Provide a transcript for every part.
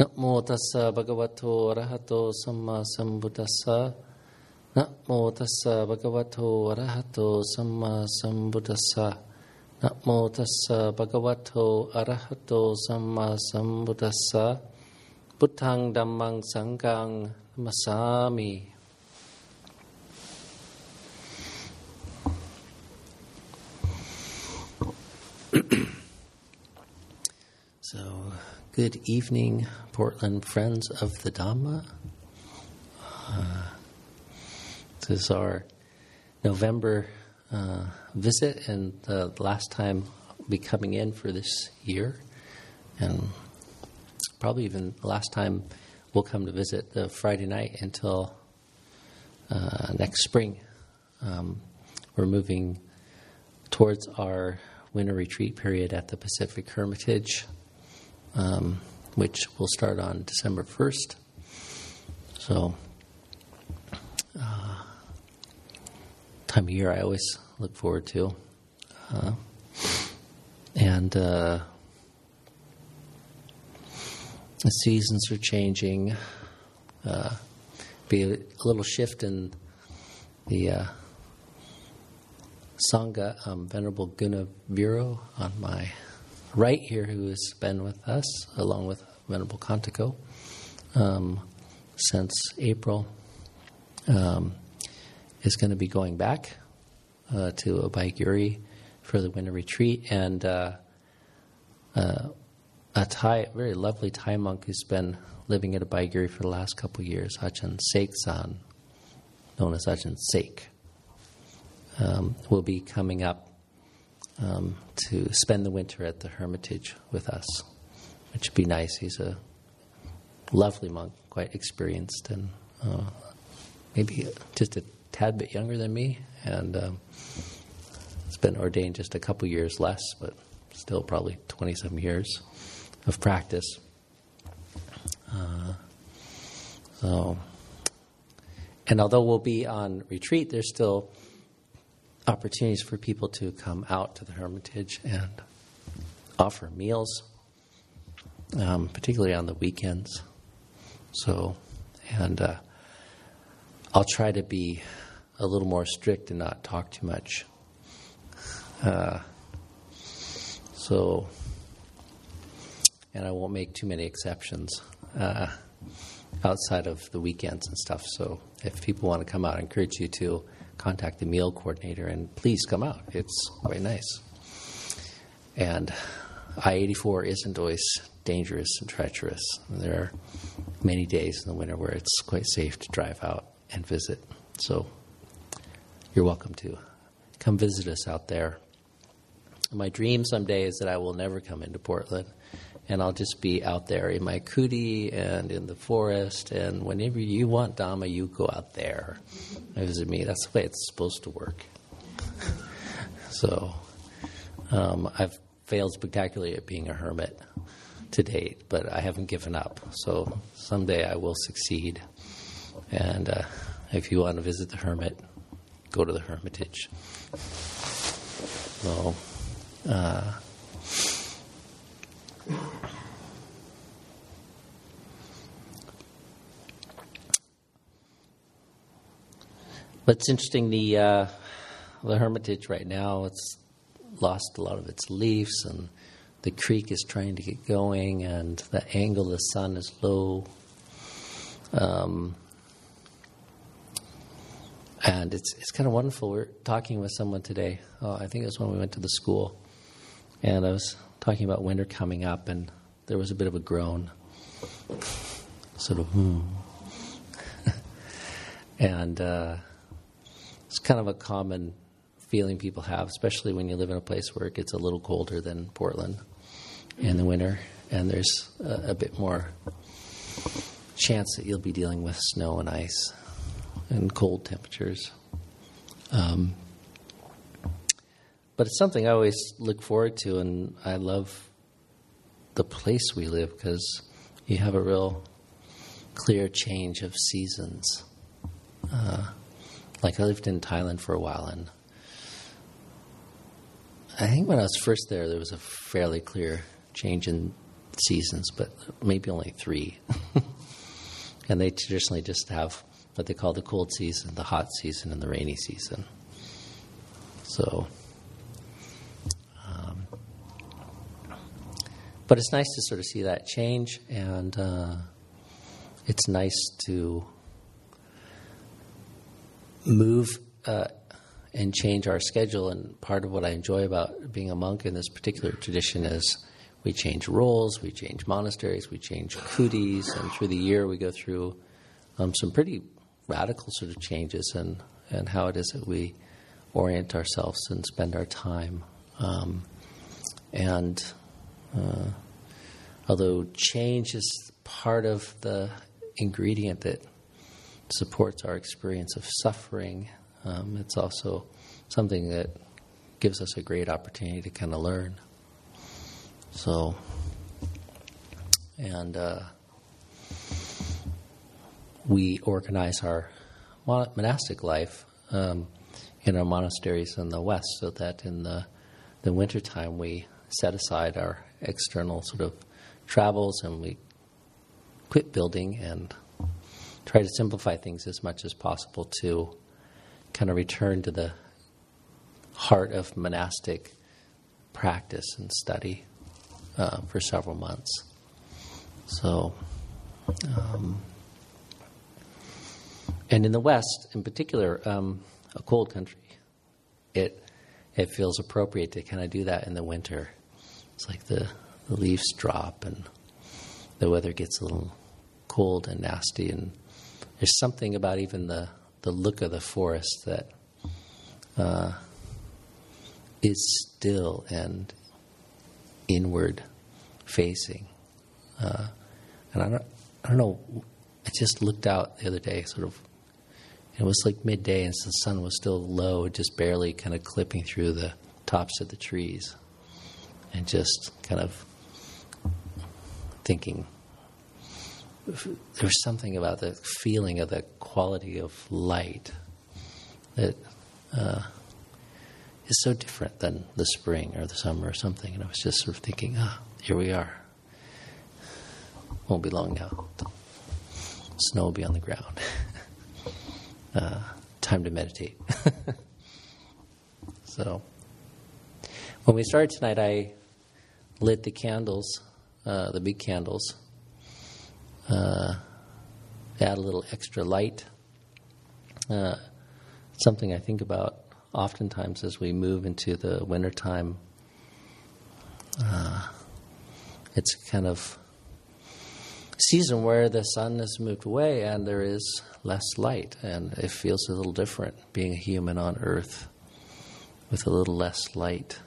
นะโมตัสสะภะคะวะโตอะระหะโตสัมมาสัมพุทธัสสะนะโมตัสสะภะคะวะโตอะระหะโตสัมมาสัมพุทธัสสะนะโมตัสสะภะคะวะโตอะระหะโตสัมมาสัมพุทธัสสะพุทธังดัมมังสังฆังมมัสสามิ good evening, Portland friends of the Dhamma. Uh, this is our November uh, visit and the last time I'll be coming in for this year, and probably even the last time we'll come to visit the Friday night until uh, next spring. Um, we're moving towards our winter retreat period at the Pacific Hermitage um, which will start on December 1st. So, uh, time of year I always look forward to. Uh, and uh, the seasons are changing. Uh, be a, little shift in the uh, Sangha, um, Venerable Gunaviro on my right here, who has been with us, along with Venerable Kantako, um, since April, um, is going to be going back uh, to Abhayagiri for the winter retreat. And uh, uh, a Thai, very lovely Thai monk who's been living at Abhayagiri for the last couple years, Ajahn Seik-san, known as Ajahn Seik, um, will be coming up um, to spend the winter at the Hermitage with us, which would be nice. He's a lovely monk, quite experienced, and uh, maybe just a tad bit younger than me, and um, has been ordained just a couple years less, but still probably 20 some years of practice. Uh, so, and although we'll be on retreat, there's still opportunities for people to come out to the Hermitage and offer meals, um, particularly on the weekends. So, and uh, I'll try to be a little more strict and not talk too much. Uh, so, and I won't make too many exceptions uh, outside of the weekends and stuff. So, if people want to come out, I encourage you to contact the meal coordinator and please come out. It's quite nice. And I 84 isn't always dangerous and treacherous. There are many days in the winter where it's quite safe to drive out and visit. So you're welcome to come visit us out there. My dream someday is that I will never come into Portland and I'll just be out there in my kuti and in the forest. And whenever you want Dhamma, you go out there visit me. That's the way it's supposed to work. so um, I've failed spectacularly at being a hermit to date, but I haven't given up. So someday I will succeed. And uh, if you want to visit the hermit, go to the hermitage. So. Uh, but it's interesting the uh, the Hermitage right now it's lost a lot of its leaves and the creek is trying to get going and the angle of the sun is low. Um, and it's it's kind of wonderful. We're talking with someone today. Oh, I think it was when we went to the school, and I was talking about winter coming up, and there was a bit of a groan, sort of hmm. and uh, it's kind of a common feeling people have, especially when you live in a place where it gets a little colder than Portland in the winter, and there's a, a bit more chance that you'll be dealing with snow and ice and cold temperatures. Um, but it's something I always look forward to, and I love the place we live because you have a real clear change of seasons. Uh, like I lived in Thailand for a while, and I think when I was first there, there was a fairly clear change in seasons, but maybe only three. and they traditionally just have what they call the cold season, the hot season, and the rainy season. So, but it's nice to sort of see that change, and uh, it's nice to move uh, and change our schedule. And part of what I enjoy about being a monk in this particular tradition is we change roles, we change monasteries, we change kutis, and through the year we go through um, some pretty radical sort of changes and and how it is that we orient ourselves and spend our time. Um, and uh, although change is part of the ingredient that supports our experience of suffering, um, it's also something that gives us a great opportunity to kind of learn. So, and uh, we organize our monastic life um, in our monasteries in the west so that in the, the wintertime we set aside our external sort of travels and we quit building and try to simplify things as much as possible to kind of return to the heart of monastic practice and study uh, for several months. So, um, and in the West, in particular, um, a cold country, it it feels appropriate to kind of do that in the winter. It's like the, the leaves drop and the weather gets a little cold and nasty, and there's something about even the the look of the forest that uh, is still and inward facing. Uh, and I don't, I don't know. I just looked out the other day, sort of it was like midday, and the sun was still low, just barely kind of clipping through the tops of the trees. And just kind of thinking, there's something about the feeling of the quality of light that uh, is so different than the spring or the summer or something. And I was just sort of thinking, ah, here we are. Won't be long now. Snow will be on the ground. uh, time to meditate. so, when we started tonight, I lit the candles, uh, the big candles. Uh, add a little extra light. Uh, something I think about oftentimes as we move into the wintertime. Uh, it's kind of season where the sun has moved away and there is less light, and it feels a little different being a human on Earth with a little less light.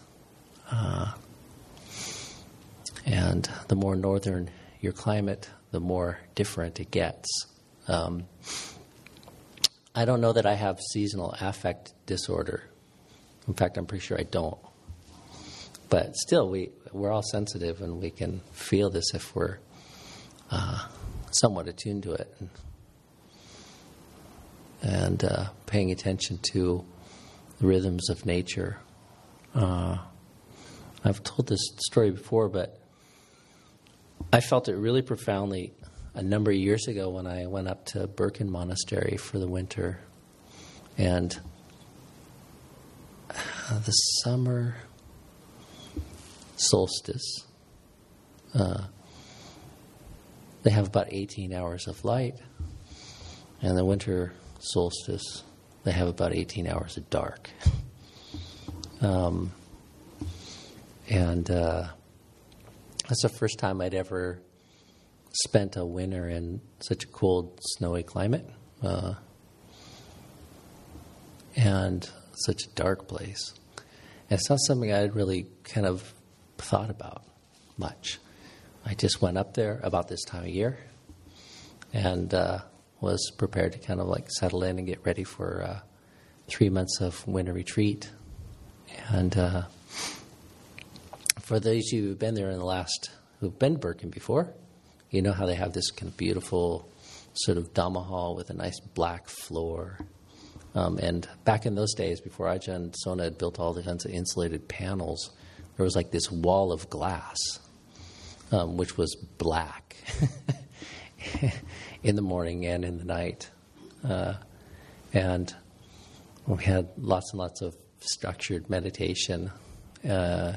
Uh, and the more northern your climate, the more different it gets. Um, I don't know that I have seasonal affect disorder. In fact, I'm pretty sure I don't. But still, we, we're all sensitive and we can feel this if we're uh, somewhat attuned to it and, and uh, paying attention to the rhythms of nature. Uh, I've told this story before, but I felt it really profoundly a number of years ago when I went up to Birken Monastery for the winter. And uh, the summer solstice, uh, they have about 18 hours of light, and the winter solstice, they have about 18 hours of dark. Um, and uh, that's the first time I'd ever spent a winter in such a cold, snowy climate. Uh, and such a dark place. And it's not something I'd really kind of thought about much. I just went up there about this time of year and uh, was prepared to kind of like settle in and get ready for uh, three months of winter retreat. And uh, for those of you who've been there in the last, who've been to Birken before, you know how they have this kind of beautiful sort of Dhamma hall with a nice black floor. Um, and back in those days, before Ajahn Sona had built all the kinds of insulated panels, there was like this wall of glass um, which was black in the morning and in the night. Uh, and we had lots and lots of structured meditation, uh,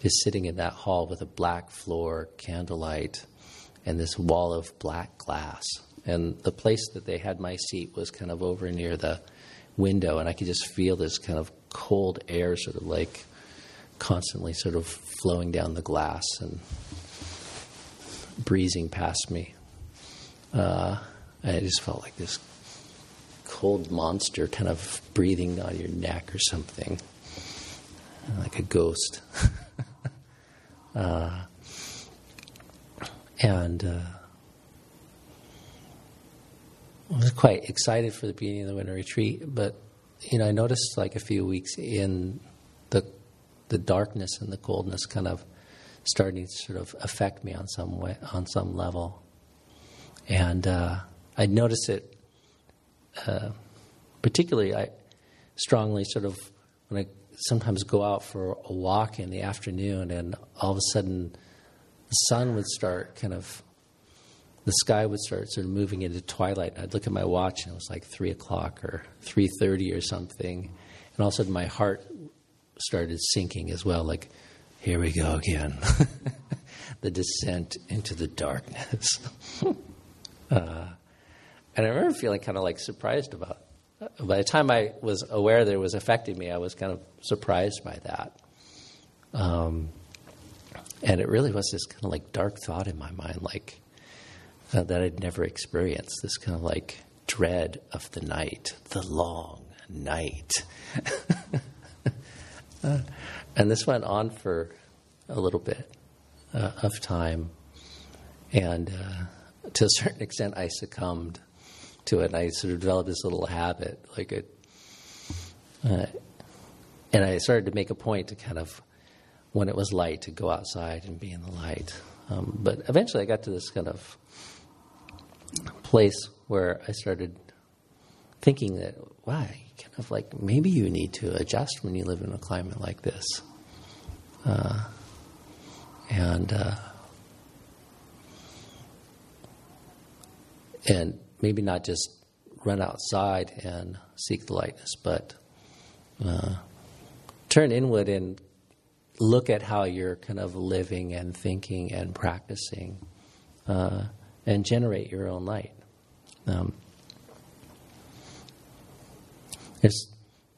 just sitting in that hall with a black floor, candlelight, and this wall of black glass. And the place that they had my seat was kind of over near the window, and I could just feel this kind of cold air sort of like constantly sort of flowing down the glass and breezing past me. Uh, I just felt like this cold monster kind of breathing on your neck or something, like a ghost. uh, and uh, I was quite excited for the beginning of the winter retreat, but you know, I noticed like a few weeks in the the darkness and the coldness kind of starting to sort of affect me on some way, on some level, and uh, I noticed it uh, particularly. I strongly sort of when I sometimes go out for a walk in the afternoon, and all of a sudden the sun would start kind of the sky would start sort of moving into twilight. And I'd look at my watch and it was like three o'clock or three thirty or something, and all of a sudden my heart started sinking as well. Like, here we go again, the descent into the darkness. uh, and I remember feeling kind of like surprised about. By the time I was aware that it was affecting me, I was kind of surprised by that. Um, and it really was this kind of like dark thought in my mind, like uh, that I'd never experienced. This kind of like dread of the night, the long night. uh, and this went on for a little bit uh, of time. And uh, to a certain extent, I succumbed to it. And I sort of developed this little habit, like it. Uh, and I started to make a point to kind of, when it was light, to go outside and be in the light. Um, but eventually, I got to this kind of place where I started thinking that, wow, kind of like maybe you need to adjust when you live in a climate like this. Uh, and uh, and maybe not just run outside and seek the lightness, but uh, turn inward and look at how you're kind of living and thinking and practicing. Uh, and generate your own light. Um, there's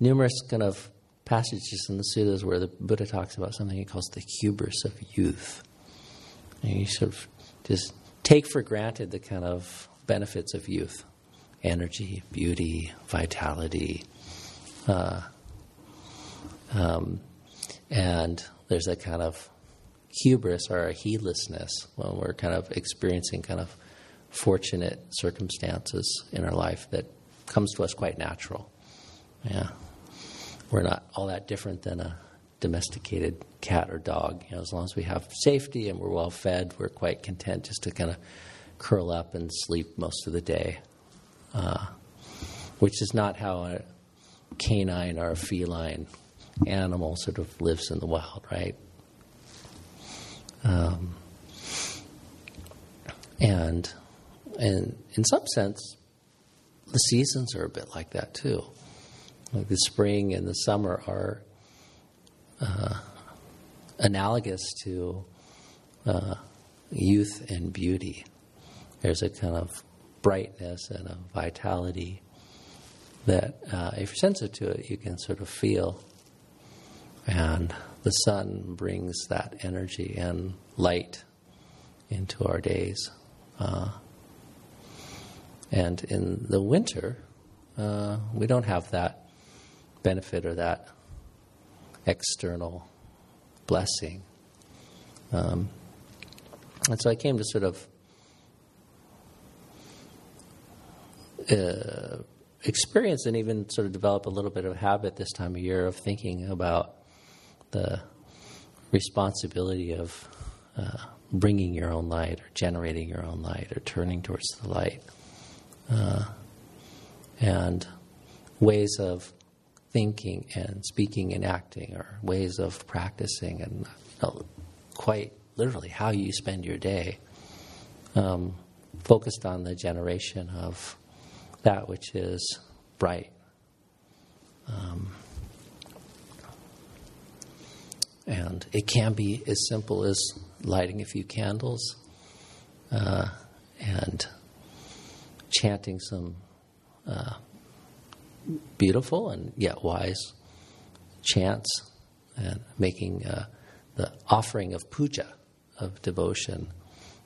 numerous kind of passages in the sutras where the Buddha talks about something he calls the hubris of youth. And you sort of just take for granted the kind of benefits of youth energy, beauty, vitality. Uh, um, and there's a kind of hubris or a heedlessness when we're kind of experiencing kind of fortunate circumstances in our life that comes to us quite natural. Yeah. We're not all that different than a domesticated cat or dog. You know, as long as we have safety and we're well fed, we're quite content just to kind of curl up and sleep most of the day. Uh, which is not how a canine or a feline animal sort of lives in the wild, right? Um, and and in some sense, the seasons are a bit like that too. Like the spring and the summer are uh, analogous to uh, youth and beauty. There's a kind of brightness and a vitality that, uh, if you're sensitive to it, you can sort of feel. And the sun brings that energy and light into our days. Uh, and in the winter, uh, we don't have that benefit or that external blessing. Um, and so I came to sort of uh, experience and even sort of develop a little bit of habit this time of year of thinking about the responsibility of uh, bringing your own light or generating your own light or turning towards the light. Uh, and ways of thinking and speaking and acting or ways of practicing and you know, quite literally how you spend your day, um, focused on the generation of that which is bright. Um, and it can be as simple as lighting a few candles uh, and chanting some uh, beautiful and yet wise chants and making uh, the offering of puja, of devotion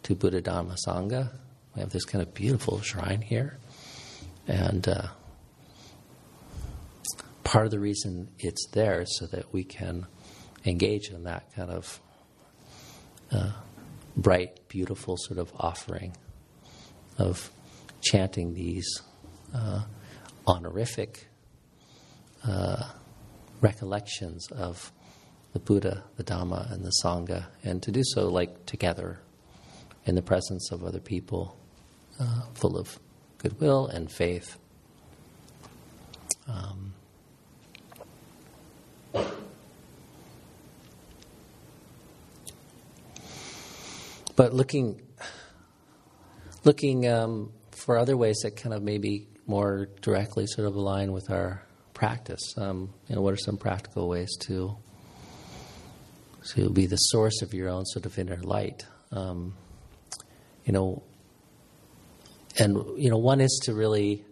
to Buddha Dhamma Sangha. We have this kind of beautiful shrine here. And uh, part of the reason it's there is so that we can engage in that kind of uh, bright, beautiful sort of offering of chanting these uh, honorific uh, recollections of the Buddha, the Dhamma, and the Sangha, and to do so like together in the presence of other people, uh, full of goodwill and faith. Um, but looking, looking um, for other ways that kind of maybe more directly sort of align with our practice. Um, you know, what are some practical ways to to be the source of your own sort of inner light? Um, you know, and you know, one is to really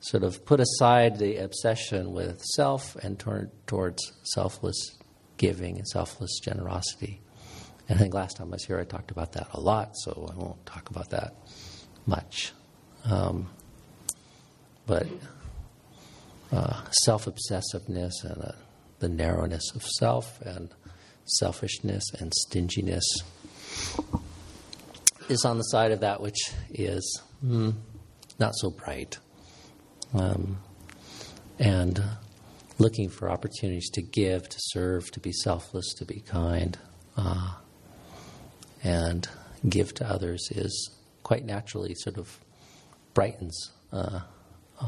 sort of put aside the obsession with self and turn towards selfless giving and selfless generosity. And I think last time I was here, I talked about that a lot, so I won't talk about that much. Um, but uh, self obsessiveness and uh, the narrowness of self and selfishness and stinginess is on the side of that which is mm, not so bright. Um, and looking for opportunities to give, to serve, to be selfless, to be kind, uh, and give to others is quite naturally sort of brightens uh,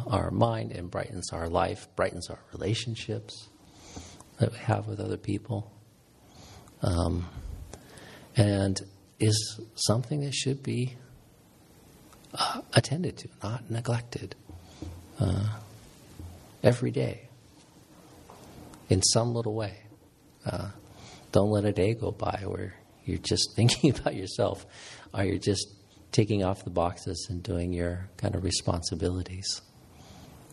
our mind and brightens our life, brightens our relationships that we have with other people, um, and is something that should be uh, attended to, not neglected, uh, every day in some little way. Uh, don't let a day go by where you're just thinking about yourself, or you're just taking off the boxes and doing your kind of responsibilities.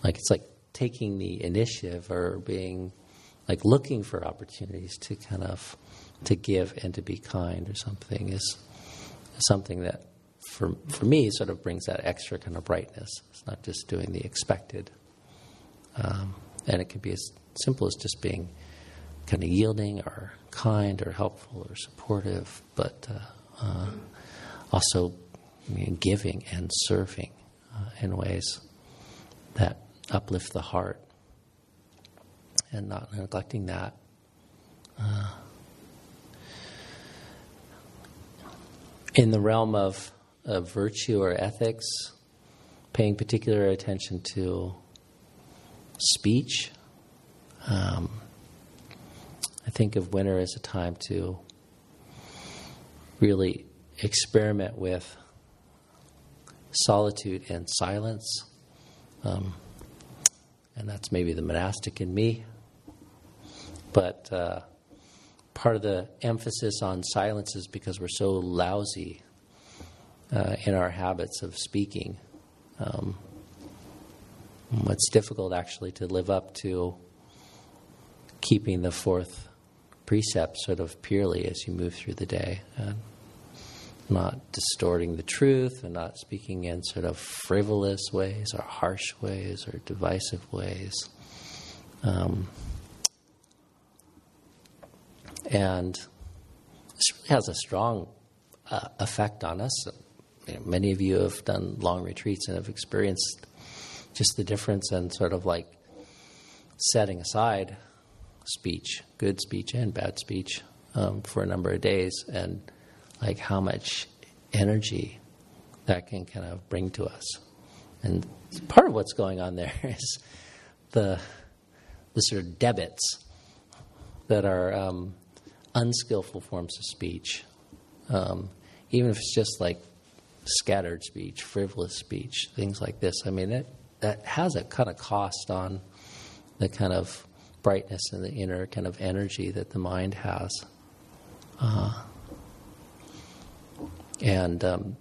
Like it's like taking the initiative or being like looking for opportunities to kind of to give and to be kind or something is something that for for me sort of brings that extra kind of brightness. It's not just doing the expected, um, and it can be as simple as just being kind of yielding or kind or helpful or supportive, but uh, uh, also you know, giving and serving uh, in ways that uplift the heart and not neglecting that. Uh, in the realm of, of virtue or ethics, paying particular attention to speech. Um, I think of winter as a time to really experiment with solitude and silence. Um, and that's maybe the monastic in me. But uh, part of the emphasis on silence is because we're so lousy uh, in our habits of speaking. Um, it's difficult actually to live up to keeping the fourth precept sort of purely as you move through the day. And not distorting the truth and not speaking in sort of frivolous ways or harsh ways or divisive ways. Um, and this really has a strong uh, effect on us. You know, many of you have done long retreats and have experienced just the difference in sort of like setting aside speech, good speech and bad speech, um, for a number of days and like how much energy that can kind of bring to us. And part of what's going on there is the the sort of debits that are um, unskillful forms of speech Um, even if it's just like scattered speech, frivolous speech, things like this. I mean, it, that has a kind of cost on the kind of brightness and the inner kind of energy that the mind has. Uh, and um,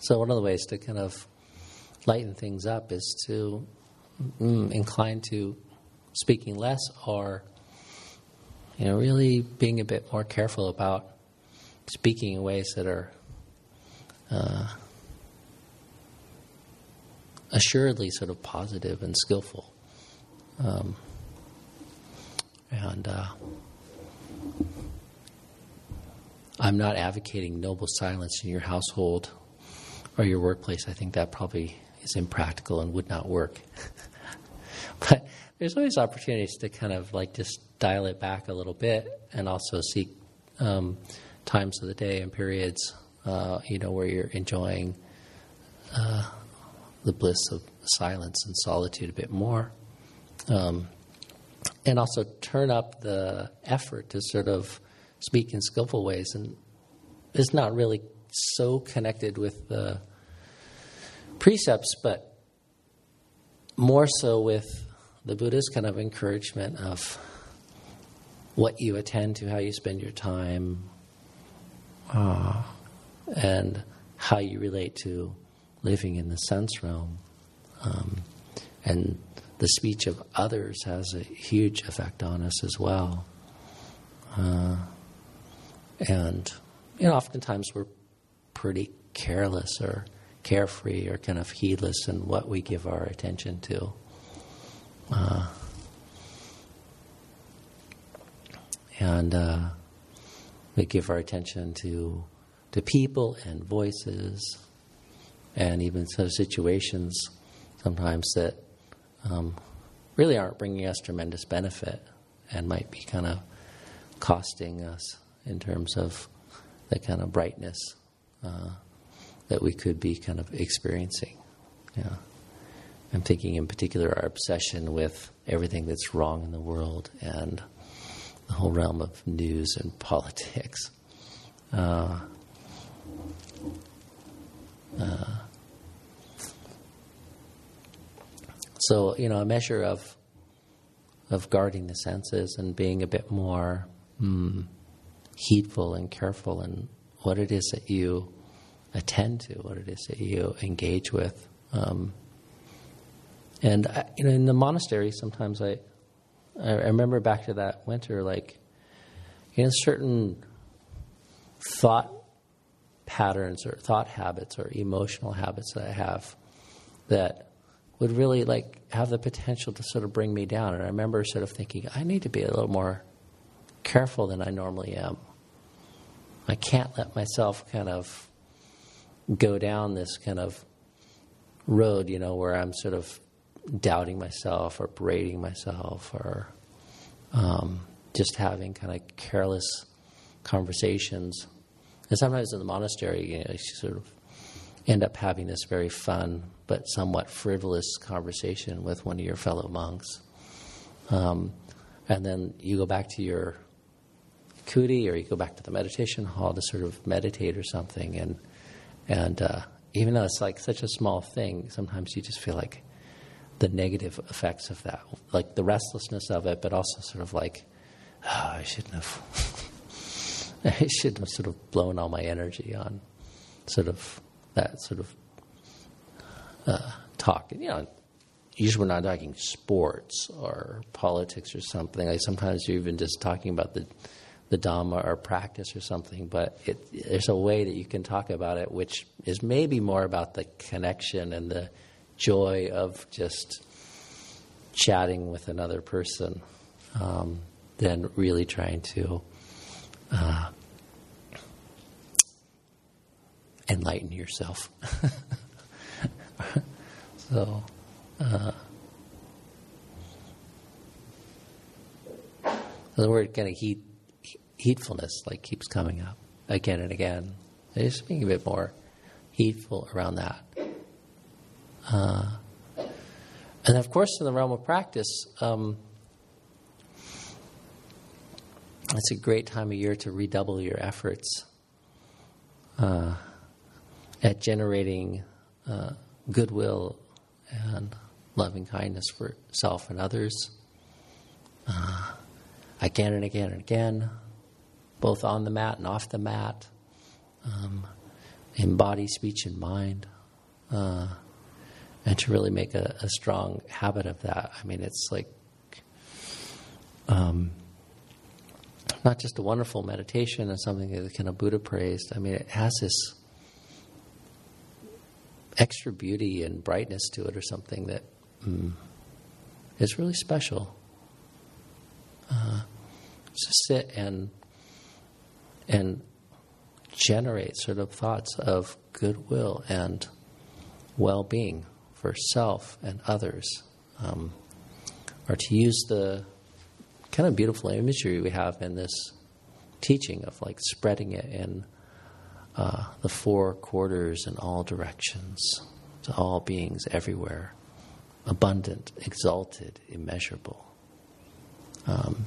so, one of the ways to kind of lighten things up is to mm, incline to speaking less or you know really being a bit more careful about speaking in ways that are uh, assuredly sort of positive and skillful. Um, and uh, I'm not advocating noble silence in your household or your workplace. I think that probably is impractical and would not work. but there's always opportunities to kind of like just dial it back a little bit and also seek um, times of the day and periods, uh, you know, where you're enjoying uh, the bliss of silence and solitude a bit more. Um, and also turn up the effort to sort of speak in skillful ways. And it's not really so connected with the precepts, but more so with the Buddha's kind of encouragement of what you attend to, how you spend your time, uh, and how you relate to living in the sense realm. Um, and the speech of others has a huge effect on us as well. Uh, and you know, oftentimes we're pretty careless or carefree or kind of heedless in what we give our attention to. Uh, and uh, we give our attention to to people and voices, and even sort of situations sometimes that um, really aren't bringing us tremendous benefit and might be kind of costing us in terms of the kind of brightness uh, that we could be kind of experiencing. Yeah. I'm thinking in particular our obsession with everything that's wrong in the world and the whole realm of news and politics. Uh, uh, so, you know, a measure of of guarding the senses and being a bit more mm, heedful and careful in what it is that you attend to, what it is that you engage with. Um, and I, you know, in the monastery, sometimes I, I remember back to that winter, like, you know, certain thought patterns or thought habits or emotional habits that I have that would really like have the potential to sort of bring me down. And I remember sort of thinking, I need to be a little more careful than I normally am. I can't let myself kind of go down this kind of road, you know, where I'm sort of doubting myself or berating myself or um, just having kind of careless conversations. And sometimes in the monastery, you know, you sort of end up having this very fun but somewhat frivolous conversation with one of your fellow monks. Um, and then you go back to your kuti or you go back to the meditation hall to sort of meditate or something and and uh, even though it's like such a small thing sometimes you just feel like the negative effects of that like the restlessness of it but also sort of like oh, i shouldn't have i shouldn't have sort of blown all my energy on sort of that sort of uh, talk. You know usually we're not talking sports or politics or something. Like sometimes you're even just talking about the the Dhamma or practice or something, but it, there's a way that you can talk about it which is maybe more about the connection and the joy of just chatting with another person um, than really trying to uh, enlighten yourself. so, uh, the word kind of heat heedfulness like keeps coming up again and again. Just being a bit more heedful around that. Uh, and of course, in the realm of practice, um, it's a great time of year to redouble your efforts uh, at generating uh, goodwill and loving kindness for self and others uh, again and again and again, both on the mat and off the mat, um, in body, speech, and mind. Uh, and to really make a, a, strong habit of that. I mean, it's like um, not just a wonderful meditation and something that kind of Buddha praised. I mean, it has this extra beauty and brightness to it, or something that mm, is really special. Uh, to sit and and generate sort of thoughts of goodwill and well-being for self and others, um, or to use the kind of beautiful imagery we have in this teaching of like spreading it in uh, the four quarters in all directions to all beings everywhere, abundant, exalted, immeasurable. Um,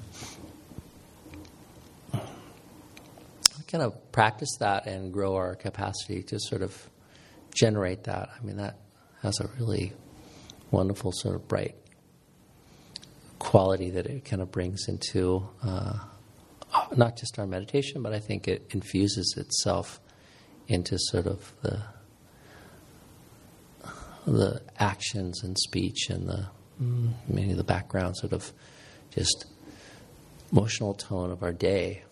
kind of practice that and grow our capacity to sort of generate that. I mean, that has a really wonderful sort of bright quality that it kind of brings into uh, not just our meditation, but I think it infuses itself into sort of the the actions and speech and the mm, the background sort of just emotional tone of our day.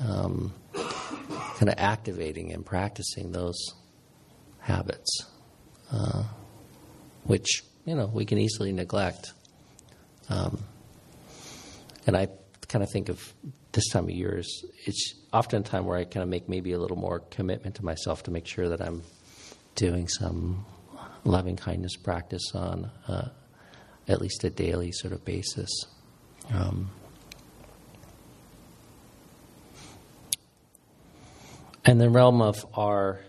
Um, kind of activating and practicing those habits, uh, which you know we can easily neglect. Um, and I kind of think of this time of year as it's often a time where I kind of make maybe a little more commitment to myself to make sure that I'm doing some loving kindness practice on uh, at least a daily sort of basis. Um, and the realm of our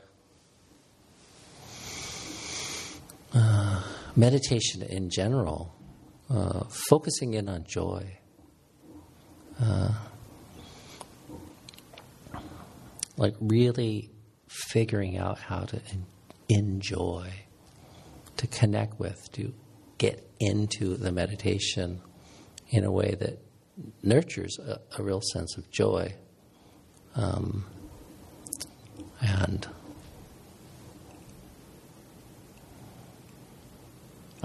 uh, meditation in general, uh, focusing in on joy. Uh, like really figuring out how to enjoy, to connect with, to get into the meditation in a way that nurtures a, a real sense of joy. Um, and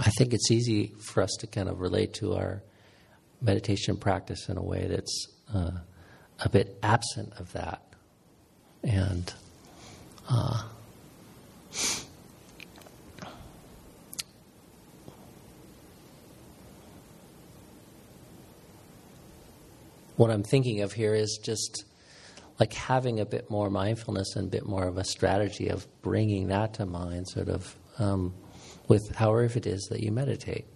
I think it's easy for us to kind of relate to our meditation practice in a way that's uh, a bit absent of that. And uh, what I'm thinking of here is just like having a bit more mindfulness and a bit more of a strategy of bringing that to mind, sort of. Um, with however it is that you meditate.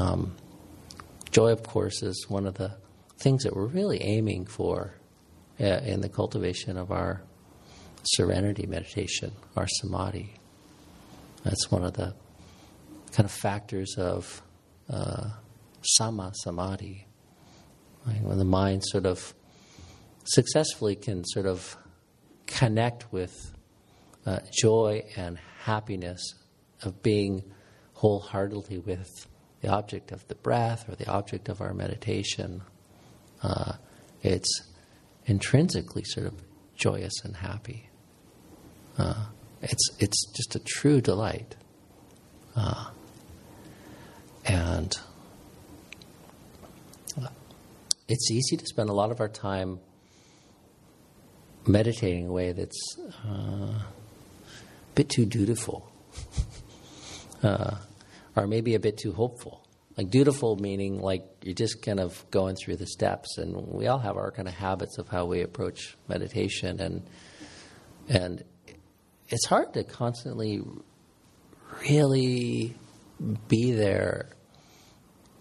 Um, joy, of course, is one of the things that we're really aiming for uh, in the cultivation of our serenity meditation, our samadhi. That's one of the kind of factors of uh, samma samadhi, right? when the mind sort of successfully can sort of connect with uh, joy and happiness of being wholeheartedly with the object of the breath or the object of our meditation. Uh, it's intrinsically sort of joyous and happy. Uh, it's it's just a true delight, uh, and it's easy to spend a lot of our time meditating in a way that's uh, a bit too dutiful uh, are maybe a bit too hopeful. Like dutiful meaning like you're just kind of going through the steps, and we all have our kind of habits of how we approach meditation, and and it's hard to constantly really be there,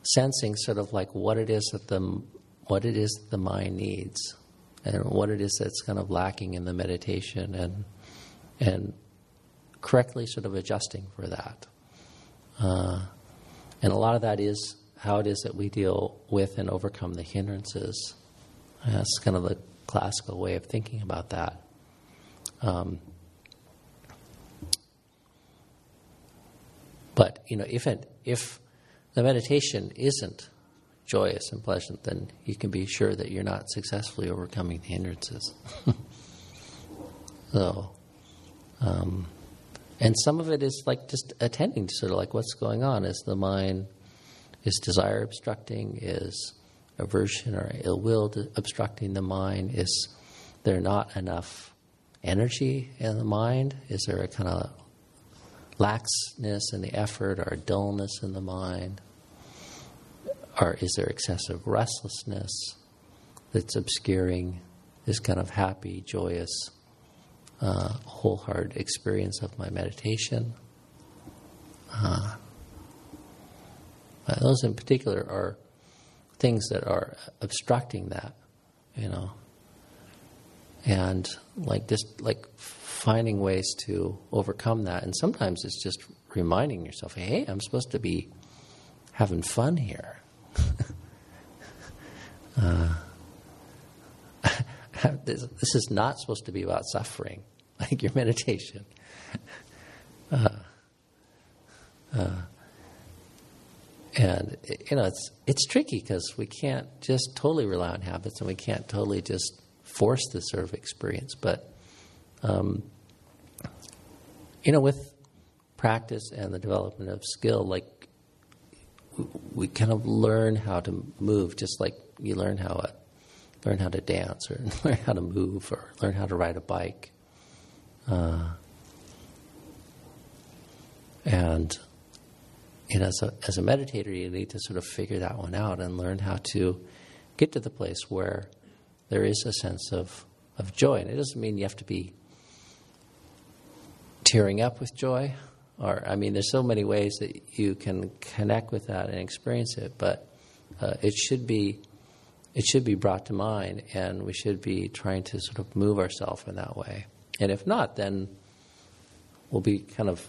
sensing sort of like what it is that the what it is the mind needs, and what it is that's kind of lacking in the meditation, and and correctly sort of adjusting for that. Uh, and a lot of that is how it is that we deal with and overcome the hindrances That's kind of the classical way of thinking about that. Um, but you know, if it, if the meditation isn't joyous and pleasant, then you can be sure that you're not successfully overcoming the hindrances. so, um, and some of it is like just attending to sort of like what's going on. Is the mind, is desire obstructing? Is aversion or ill will obstructing the mind? Is there not enough energy in the mind? Is there a kind of laxness in the effort or dullness in the mind? Or is there excessive restlessness that's obscuring this kind of happy, joyous, uh, wholehearted experience of my meditation? Uh, those in particular are things that are obstructing that, you know. And like just like finding ways to overcome that. And sometimes it's just reminding yourself, hey, I'm supposed to be having fun here. uh, this, this, is not supposed to be about suffering, like your meditation. Uh, uh, and you know it's it's tricky because we can't just totally rely on habits, and we can't totally just force this sort of experience. But um, you know, with practice and the development of skill, like we kind of learn how to move, just like you learn how to learn how to dance, or learn how to move, or learn how to ride a bike. Uh, and you know, as a, as a meditator, you need to sort of figure that one out and learn how to get to the place where there is a sense of, of joy. And it doesn't mean you have to be tearing up with joy. Or, I mean, there's so many ways that you can connect with that and experience it, but uh, it should be it should be brought to mind, and we should be trying to sort of move ourselves in that way. And if not, then we'll be kind of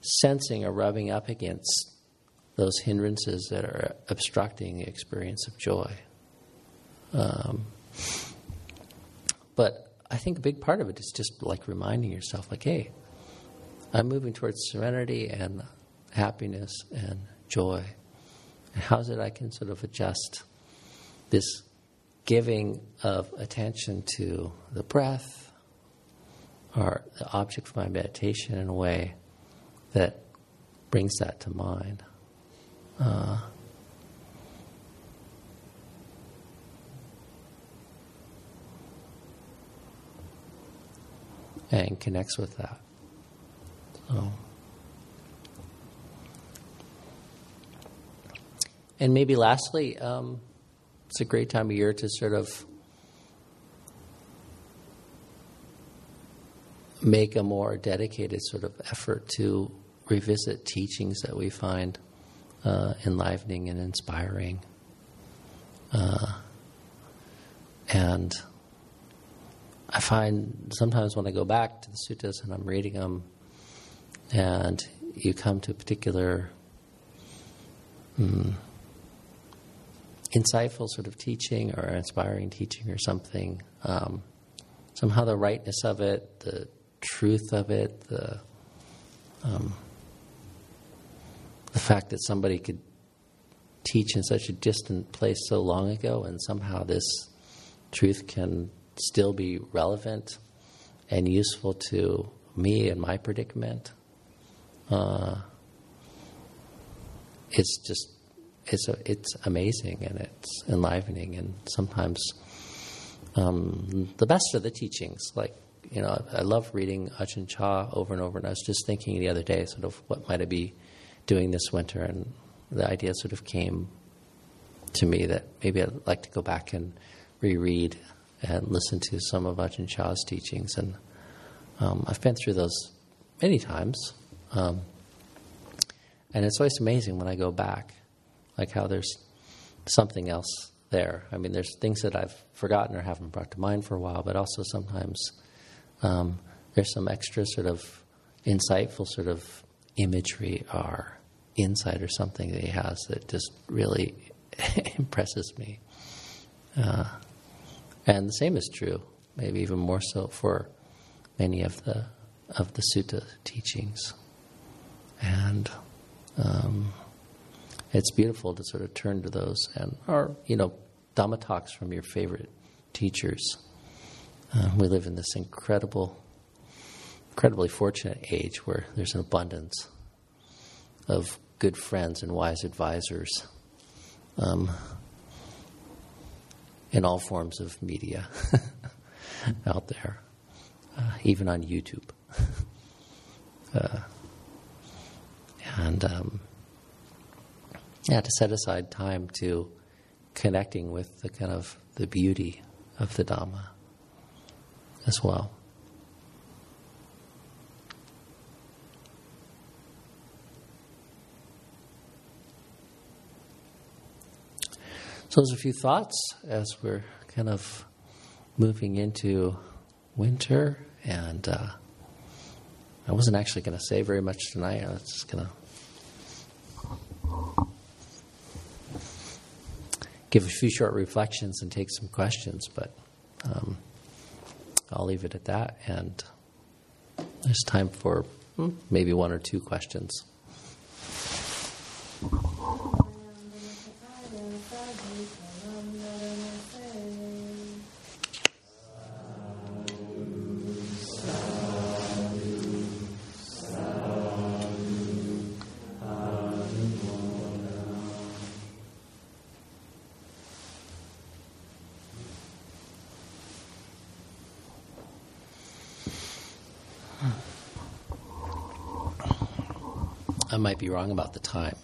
sensing or rubbing up against those hindrances that are obstructing the experience of joy. Um, but I think a big part of it is just like reminding yourself, like, hey, I'm moving towards serenity and happiness and joy. And how's it I can sort of adjust this giving of attention to the breath or the object of my meditation in a way that brings that to mind. Uh, and connects with that. So. And maybe lastly, um, it's a great time of year to sort of make a more dedicated sort of effort to revisit teachings that we find uh, enlivening and inspiring. Uh, and I find sometimes when I go back to the suttas and I'm reading them, and you come to a particular um, insightful sort of teaching or inspiring teaching or something, um, somehow the rightness of it, the truth of it, the um, the fact that somebody could teach in such a distant place so long ago and somehow this truth can still be relevant and useful to me and my predicament. Uh, it's just it's a, it's amazing and it's enlivening and sometimes um, the best of the teachings like you know I love reading Ajahn Chah over and over and I was just thinking the other day sort of what might I be doing this winter, and the idea sort of came to me that maybe I'd like to go back and reread and listen to some of Ajahn Chah's teachings. And um, I've been through those many times. Um, and it's always amazing when I go back, like how there's something else there. I mean, there's things that I've forgotten or haven't brought to mind for a while, but also sometimes um, there's some extra sort of insightful sort of imagery or insight or something that he has that just really impresses me. Uh, And the same is true, maybe even more so for many of the of the sutta teachings. And um, it's beautiful to sort of turn to those and, or you know, Dhamma talks from your favorite teachers. Uh, we live in this incredible, incredibly fortunate age where there's an abundance of good friends and wise advisors um, in all forms of media out there, uh, even on YouTube. uh, and um, yeah, to set aside time to connecting with the kind of the beauty of the Dhamma as well. So, there's a few thoughts as we're kind of moving into winter, and uh, I wasn't actually going to say very much tonight. I was just going to give a few short reflections and take some questions, but um, I'll leave it at that. And there's time for maybe one or two questions. Might be wrong about the time.